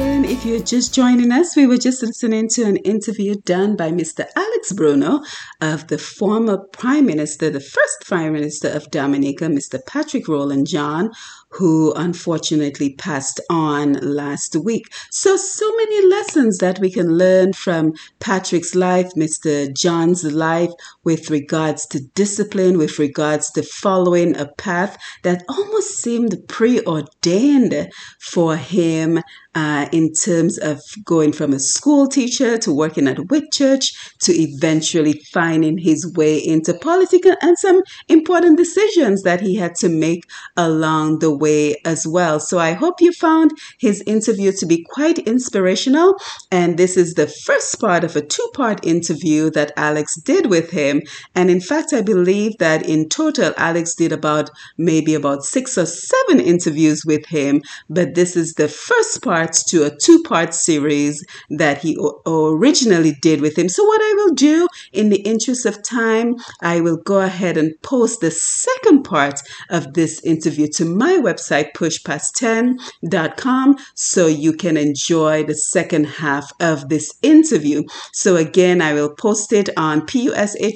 Again, if you're just joining us, we were just listening to an interview done by Mr. Alex Bruno of the former Prime Minister, the first Prime Minister of Dominica, Mr. Patrick Roland John, who unfortunately passed on last week. So, so many lessons that we can learn from Patrick's life, Mr. John's life, with regards to discipline, with regards to following a path that almost seemed preordained for him uh, in terms of going from a school teacher to working at Whitchurch to eventually finding his way into politics and some important decisions that he had to make along the way as well. So I hope you found his interview to be quite inspirational. And this is the first part of a two part interview that Alex did with him. And in fact, I believe that in total, Alex did about maybe about six or seven interviews with him. But this is the first part to a two part series that he originally did with him. So, what I will do in the interest of time, I will go ahead and post the second part of this interview to my website, pushpast10.com, so you can enjoy the second half of this interview. So, again, I will post it on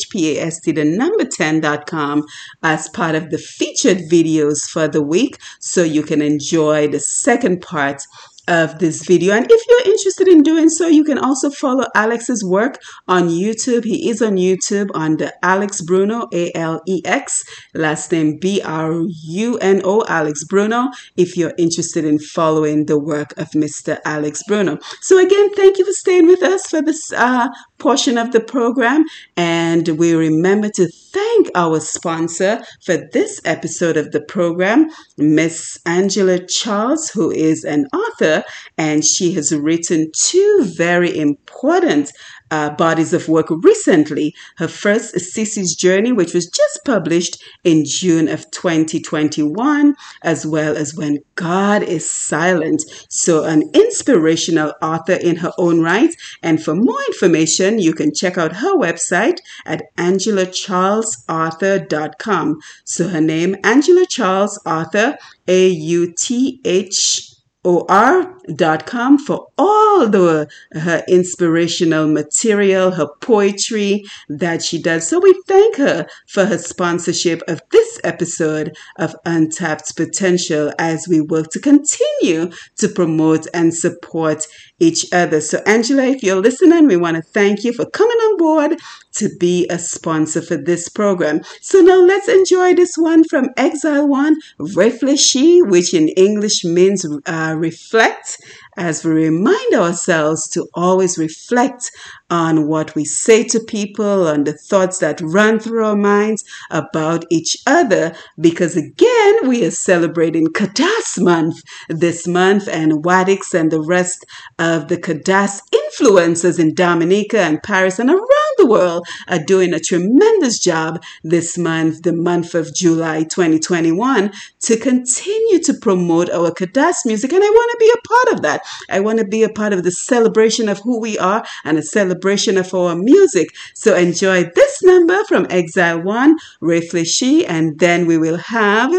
pushpast, the number 10.com, as part of the featured videos for the week, so you can enjoy the second part of this video. And if you're interested in doing so, you can also follow Alex's work on YouTube. He is on YouTube the Alex Bruno, A L E X, last name B R U N O, Alex Bruno, if you're interested in following the work of Mr. Alex Bruno. So, again, thank you for staying with us for this uh, portion of the program. And we remember to thank our sponsor for this episode of the program, Miss Angela Charles, who is an author and she has written two very important uh, bodies of work recently. Her first is Sissy's Journey, which was just published in June of 2021, as well as When God is Silent. So, an inspirational author in her own right. And for more information, you can check out her website at angelacharlesauthor.com. So, her name, Angela Charles Author, A U T H or.com for all the her inspirational material, her poetry that she does. So we thank her for her sponsorship of this episode of Untapped Potential as we work to continue to promote and support each other. So Angela, if you're listening, we want to thank you for coming on board to be a sponsor for this program. So now let's enjoy this one from Exile One, Reflechi, which in English means uh, reflect as we remind ourselves to always reflect on what we say to people, on the thoughts that run through our minds about each other, because again, we are celebrating Kadas month this month, and Wadix and the rest of the Kadas influencers in Dominica and Paris and around the world are doing a tremendous job this month, the month of July 2021, to continue to promote our Kadas music. And I want to be a part of that. I want to be a part of the celebration of who we are and a celebration of our music. So enjoy this number from Exile One, Reflechi, and then we will have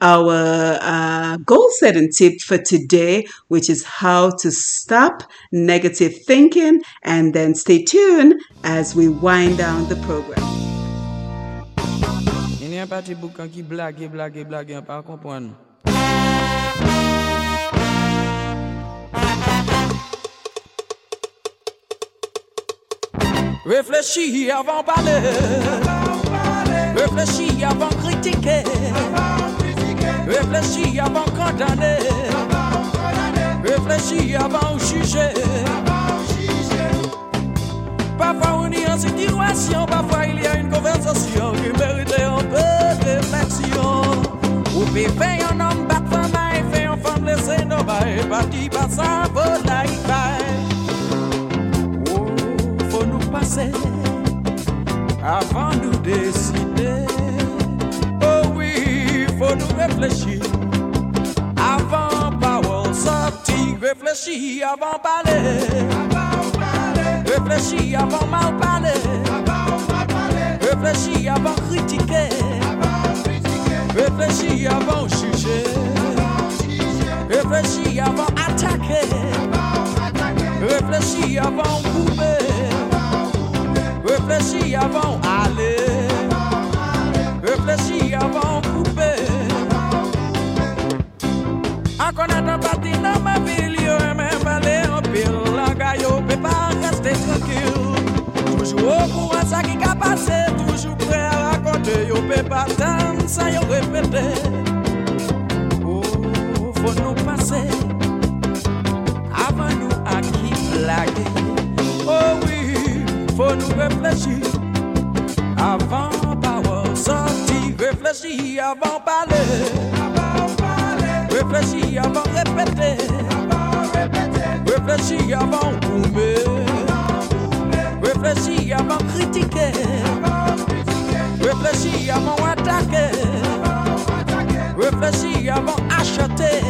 our uh, goal setting tip for today, which is how to stop negative thinking. And then stay tuned as we wind down the program. Il y a un petit boucan qui blague, blague, blague, on pas comprendre. Réfléchis avant parler. Réfléchis avant critiquer. Réfléchis avant condamner. Réfléchis avant juger. Est en situation, parfois il y a une conversation qui mérite un peu de réflexion. Ou peut faire un homme battre femme et faire un femme laisser nos bails, parti par sa volaille. Oh, faut nous passer avant nous décider. Oh oui, faut nous réfléchir avant parole sortie, réfléchir avant parler. Réfléchis avant mal parler. Réfléchis avant critiquer. Réfléchis avant juger. Réfléchis avant attaquer. Réfléchis avant couper. Réfléchis avant aller. Réfléchis avant Au courant, ça qui a passé, toujours prêt à raconter. On peut pas tant, ça y'a répété. Oh, faut nous passer avant nous acquitter. Oh oui, faut nous réfléchir avant d'avoir sorti. Réfléchir avant parler. Réfléchir avant répéter. Réfléchir avant couper. Réfléchis avant critiquer. Réfléchis avant attaquer. Réfléchis avant acheter.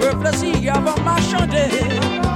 Réfléchis avant marchander.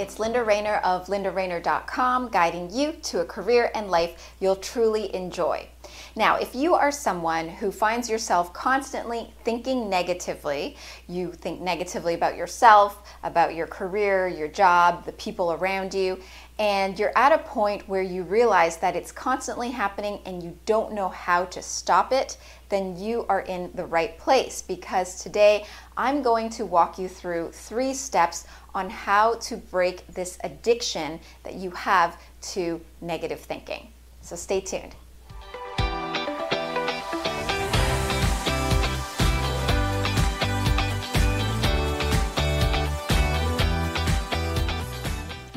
It's Linda Raynier of lindaraynier.com guiding you to a career and life you'll truly enjoy. Now, if you are someone who finds yourself constantly thinking negatively, you think negatively about yourself, about your career, your job, the people around you, and you're at a point where you realize that it's constantly happening and you don't know how to stop it, then you are in the right place because today I'm going to walk you through three steps on how to break this addiction that you have to negative thinking. So stay tuned.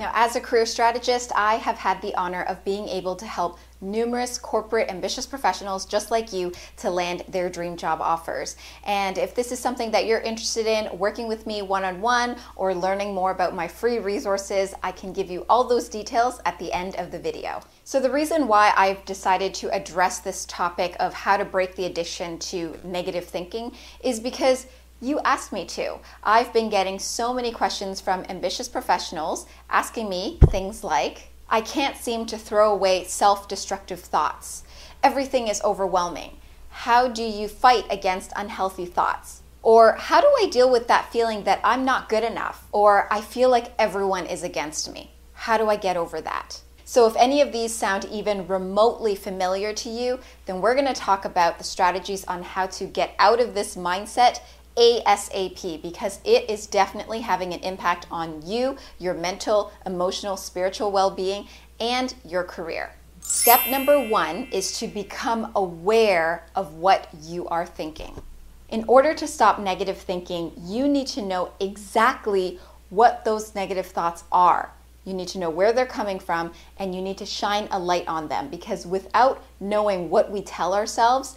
Now, as a career strategist, I have had the honor of being able to help numerous corporate ambitious professionals just like you to land their dream job offers. And if this is something that you're interested in, working with me one on one or learning more about my free resources, I can give you all those details at the end of the video. So, the reason why I've decided to address this topic of how to break the addiction to negative thinking is because you asked me to. I've been getting so many questions from ambitious professionals asking me things like I can't seem to throw away self destructive thoughts. Everything is overwhelming. How do you fight against unhealthy thoughts? Or how do I deal with that feeling that I'm not good enough? Or I feel like everyone is against me? How do I get over that? So, if any of these sound even remotely familiar to you, then we're going to talk about the strategies on how to get out of this mindset ASAP because it is definitely having an impact on you, your mental, emotional, spiritual well being, and your career. Step number one is to become aware of what you are thinking. In order to stop negative thinking, you need to know exactly what those negative thoughts are. You need to know where they're coming from and you need to shine a light on them because without knowing what we tell ourselves,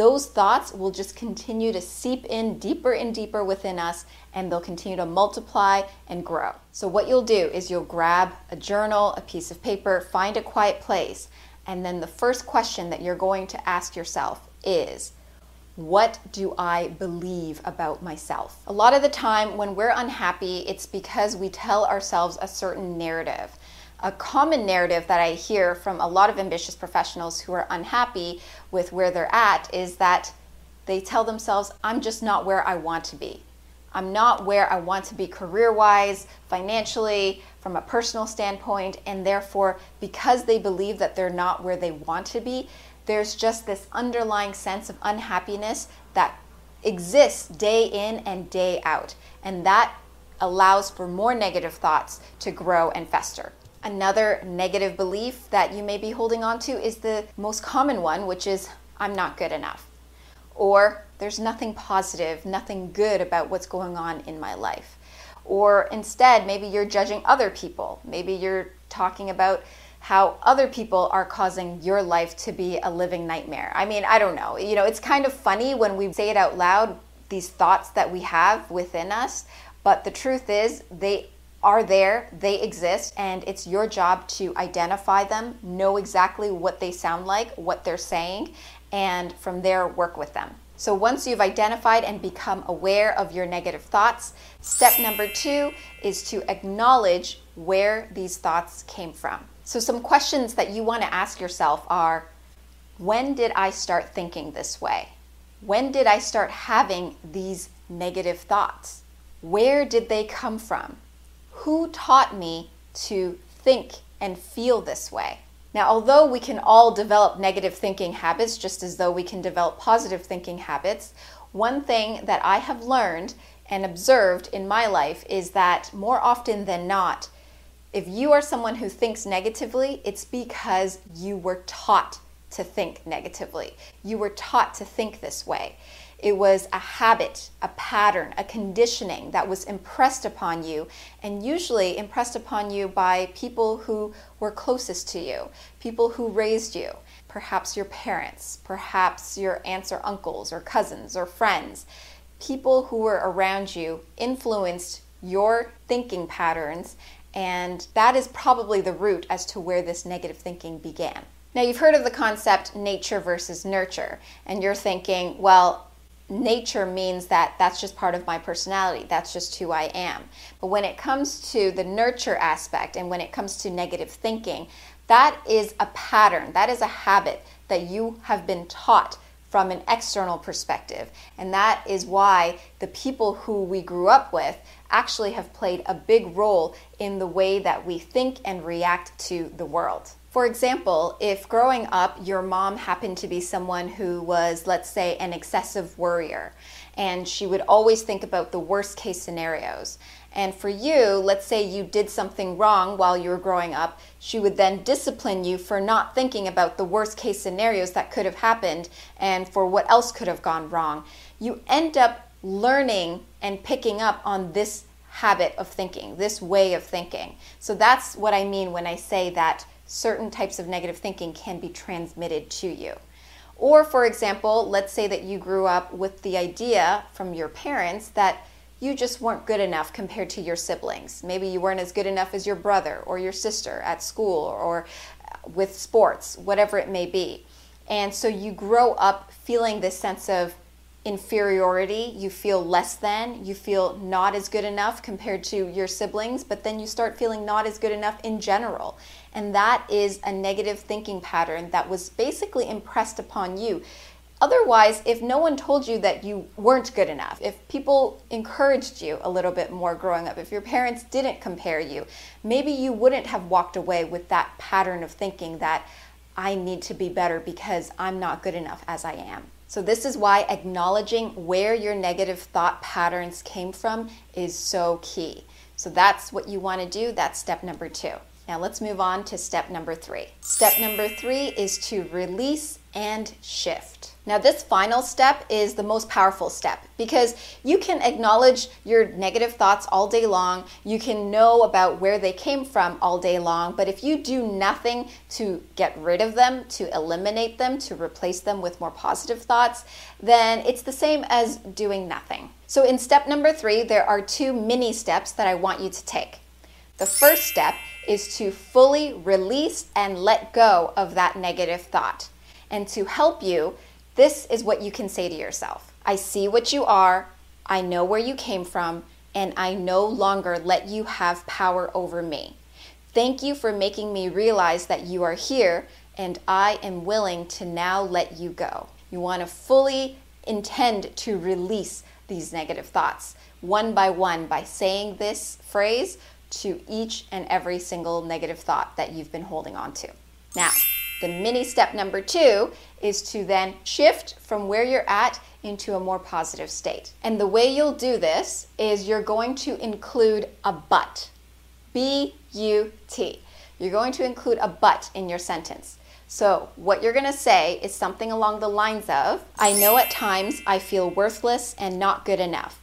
those thoughts will just continue to seep in deeper and deeper within us and they'll continue to multiply and grow. So, what you'll do is you'll grab a journal, a piece of paper, find a quiet place, and then the first question that you're going to ask yourself is, what do I believe about myself? A lot of the time, when we're unhappy, it's because we tell ourselves a certain narrative. A common narrative that I hear from a lot of ambitious professionals who are unhappy with where they're at is that they tell themselves, I'm just not where I want to be. I'm not where I want to be career wise, financially, from a personal standpoint, and therefore, because they believe that they're not where they want to be, there's just this underlying sense of unhappiness that exists day in and day out. And that allows for more negative thoughts to grow and fester. Another negative belief that you may be holding on to is the most common one, which is, I'm not good enough. Or there's nothing positive, nothing good about what's going on in my life. Or instead, maybe you're judging other people. Maybe you're talking about how other people are causing your life to be a living nightmare. I mean, I don't know. You know, it's kind of funny when we say it out loud, these thoughts that we have within us, but the truth is, they are there, they exist, and it's your job to identify them, know exactly what they sound like, what they're saying, and from there work with them. So once you've identified and become aware of your negative thoughts, step number two is to acknowledge where these thoughts came from. So, some questions that you want to ask yourself are when did I start thinking this way? When did I start having these negative thoughts? Where did they come from? Who taught me to think and feel this way? Now, although we can all develop negative thinking habits just as though we can develop positive thinking habits, one thing that I have learned and observed in my life is that more often than not, if you are someone who thinks negatively, it's because you were taught to think negatively. You were taught to think this way. It was a habit, a pattern, a conditioning that was impressed upon you, and usually impressed upon you by people who were closest to you, people who raised you, perhaps your parents, perhaps your aunts or uncles or cousins or friends. People who were around you influenced your thinking patterns, and that is probably the root as to where this negative thinking began. Now, you've heard of the concept nature versus nurture, and you're thinking, well, nature means that that's just part of my personality. That's just who I am. But when it comes to the nurture aspect and when it comes to negative thinking, that is a pattern, that is a habit that you have been taught from an external perspective. And that is why the people who we grew up with actually have played a big role in the way that we think and react to the world. For example, if growing up your mom happened to be someone who was, let's say, an excessive worrier, and she would always think about the worst case scenarios. And for you, let's say you did something wrong while you were growing up, she would then discipline you for not thinking about the worst case scenarios that could have happened and for what else could have gone wrong. You end up learning and picking up on this habit of thinking, this way of thinking. So that's what I mean when I say that certain types of negative thinking can be transmitted to you. Or, for example, let's say that you grew up with the idea from your parents that you just weren't good enough compared to your siblings. Maybe you weren't as good enough as your brother or your sister at school or with sports, whatever it may be. And so you grow up feeling this sense of inferiority, you feel less than, you feel not as good enough compared to your siblings, but then you start feeling not as good enough in general. And that is a negative thinking pattern that was basically impressed upon you. Otherwise, if no one told you that you weren't good enough, if people encouraged you a little bit more growing up, if your parents didn't compare you, maybe you wouldn't have walked away with that pattern of thinking that I need to be better because I'm not good enough as I am. So, this is why acknowledging where your negative thought patterns came from is so key. So, that's what you want to do. That's step number two. Now let's move on to step number three. Step number three is to release and shift. Now, this final step is the most powerful step because you can acknowledge your negative thoughts all day long. You can know about where they came from all day long. But if you do nothing to get rid of them, to eliminate them, to replace them with more positive thoughts, then it's the same as doing nothing. So, in step number three, there are two mini steps that I want you to take. The first step is to fully release and let go of that negative thought. And to help you, this is what you can say to yourself I see what you are, I know where you came from, and I no longer let you have power over me. Thank you for making me realize that you are here, and I am willing to now let you go. You want to fully intend to release these negative thoughts one by one by saying this phrase to each and every single negative thought that you've been holding on to. Now, the mini step number two is to then shift from where you're at into a more positive state. And the way you'll do this is you're going to include a but. B U T. You're going to include a but in your sentence. So, what you're going to say is something along the lines of I know at times I feel worthless and not good enough,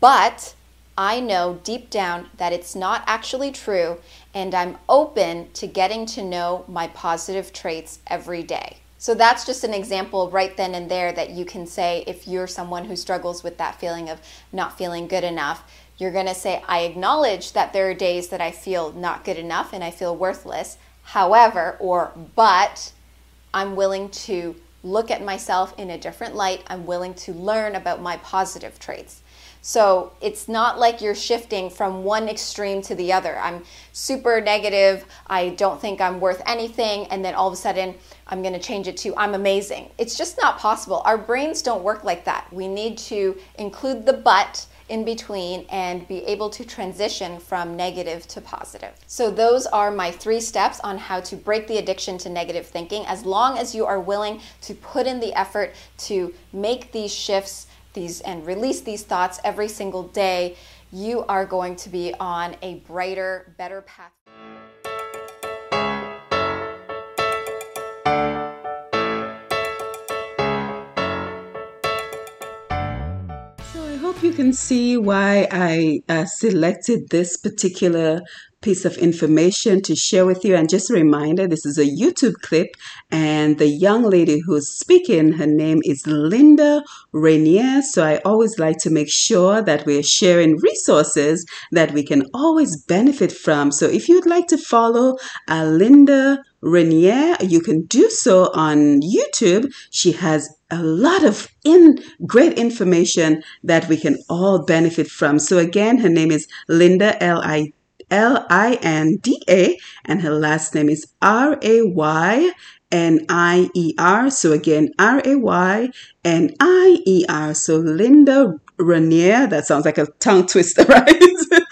but I know deep down that it's not actually true, and I'm open to getting to know my positive traits every day. So that's just an example right then and there that you can say if you're someone who struggles with that feeling of not feeling good enough. You're going to say, I acknowledge that there are days that I feel not good enough and I feel worthless. However, or but, I'm willing to look at myself in a different light. I'm willing to learn about my positive traits. So it's not like you're shifting from one extreme to the other. I'm super negative. I don't think I'm worth anything. And then all of a sudden, I'm going to change it to I'm amazing. It's just not possible. Our brains don't work like that. We need to include the but in between and be able to transition from negative to positive. So, those are my three steps on how to break the addiction to negative thinking as long as you are willing to put in the effort to make these shifts these and release these thoughts every single day, you are going to be on a brighter, better path. So I hope you can see why I uh, selected this particular piece of information to share with you. And just a reminder this is a YouTube clip, and the young lady who's speaking, her name is Linda Raynier. So I always like to make sure that we're sharing resources that we can always benefit from. So if you'd like to follow uh, Linda Raynier, you can do so on YouTube. She has a lot of in great information that we can all benefit from. So again, her name is Linda L I L I N D A, and her last name is R A Y N I E R. So again, R A Y N I E R. So Linda Raynier. That sounds like a tongue twister, right?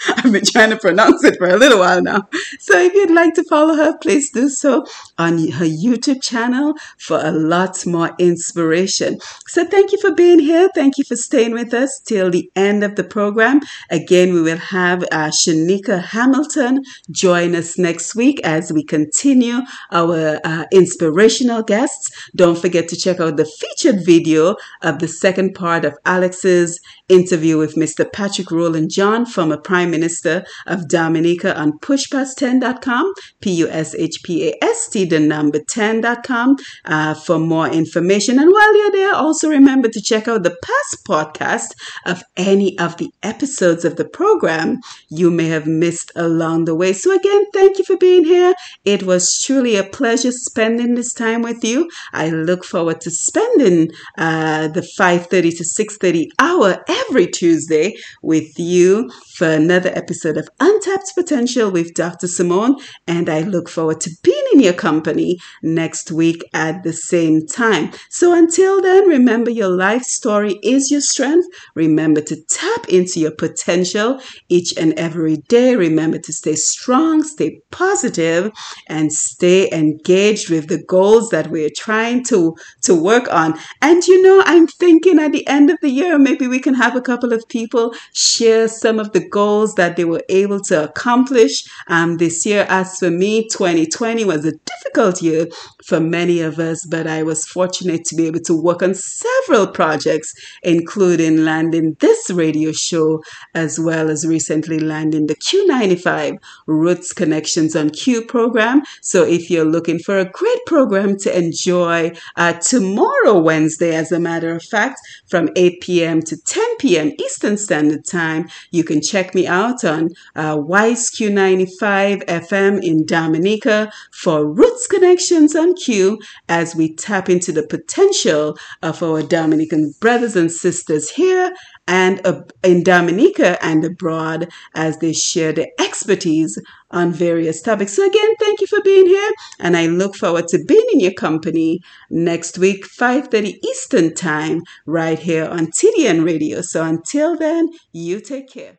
I've been trying to pronounce it for a little while now. So if you'd like to follow her, please do so on her YouTube channel for a lot more inspiration. So thank you for being here. Thank you for staying with us till the end of the program. Again, we will have uh, Shanika Hamilton join us next week as we continue our uh, inspirational guests. Don't forget to check out the featured video of the second part of Alex's interview with Mr. Patrick Roland John, former Prime Minister of Dominica on pushpast10.com, P-U-S-H-P-A-S-T, the number 10.com uh, for more information. And while you're there, also remember to check out the past podcast of any of the episodes of the program you may have missed along the way. So again, thank you for being here. It was truly a pleasure spending this time with you. I look forward to spending uh, the 5.30 to 6.30 hour every Tuesday with you for another episode of Untapped Potential with Dr. Simone. And I look forward to being in your company next week at the same time. So until then, remember your life story is your strength. Remember to tap into your potential each and every day. Remember to stay strong, stay positive, and stay engaged with the goals that we're trying to, to work on. And you know, I'm thinking at the end of the year, maybe we can have a couple of people share some of the goals that they were able to accomplish um, this year. As for me, 2020 was a difficult year for many of us, but I was fortunate to be able to work on several projects, including landing this radio show, as well as recently landing the Q95 Roots Connections on Q program. So if you're looking for a great program to enjoy uh, tomorrow, Wednesday, as a matter of fact, from 8 p.m. to 10 p.m. Eastern Standard Time, you can check me out on uh, WiseQ95 FM in Dominica for Roots Connections on Q as we tap into the potential of our Dominican brothers and sisters here and in Dominica and abroad as they share their expertise on various topics. So again, thank you for being here and I look forward to being in your company next week 5:30 Eastern Time right here on TDN Radio. So until then, you take care.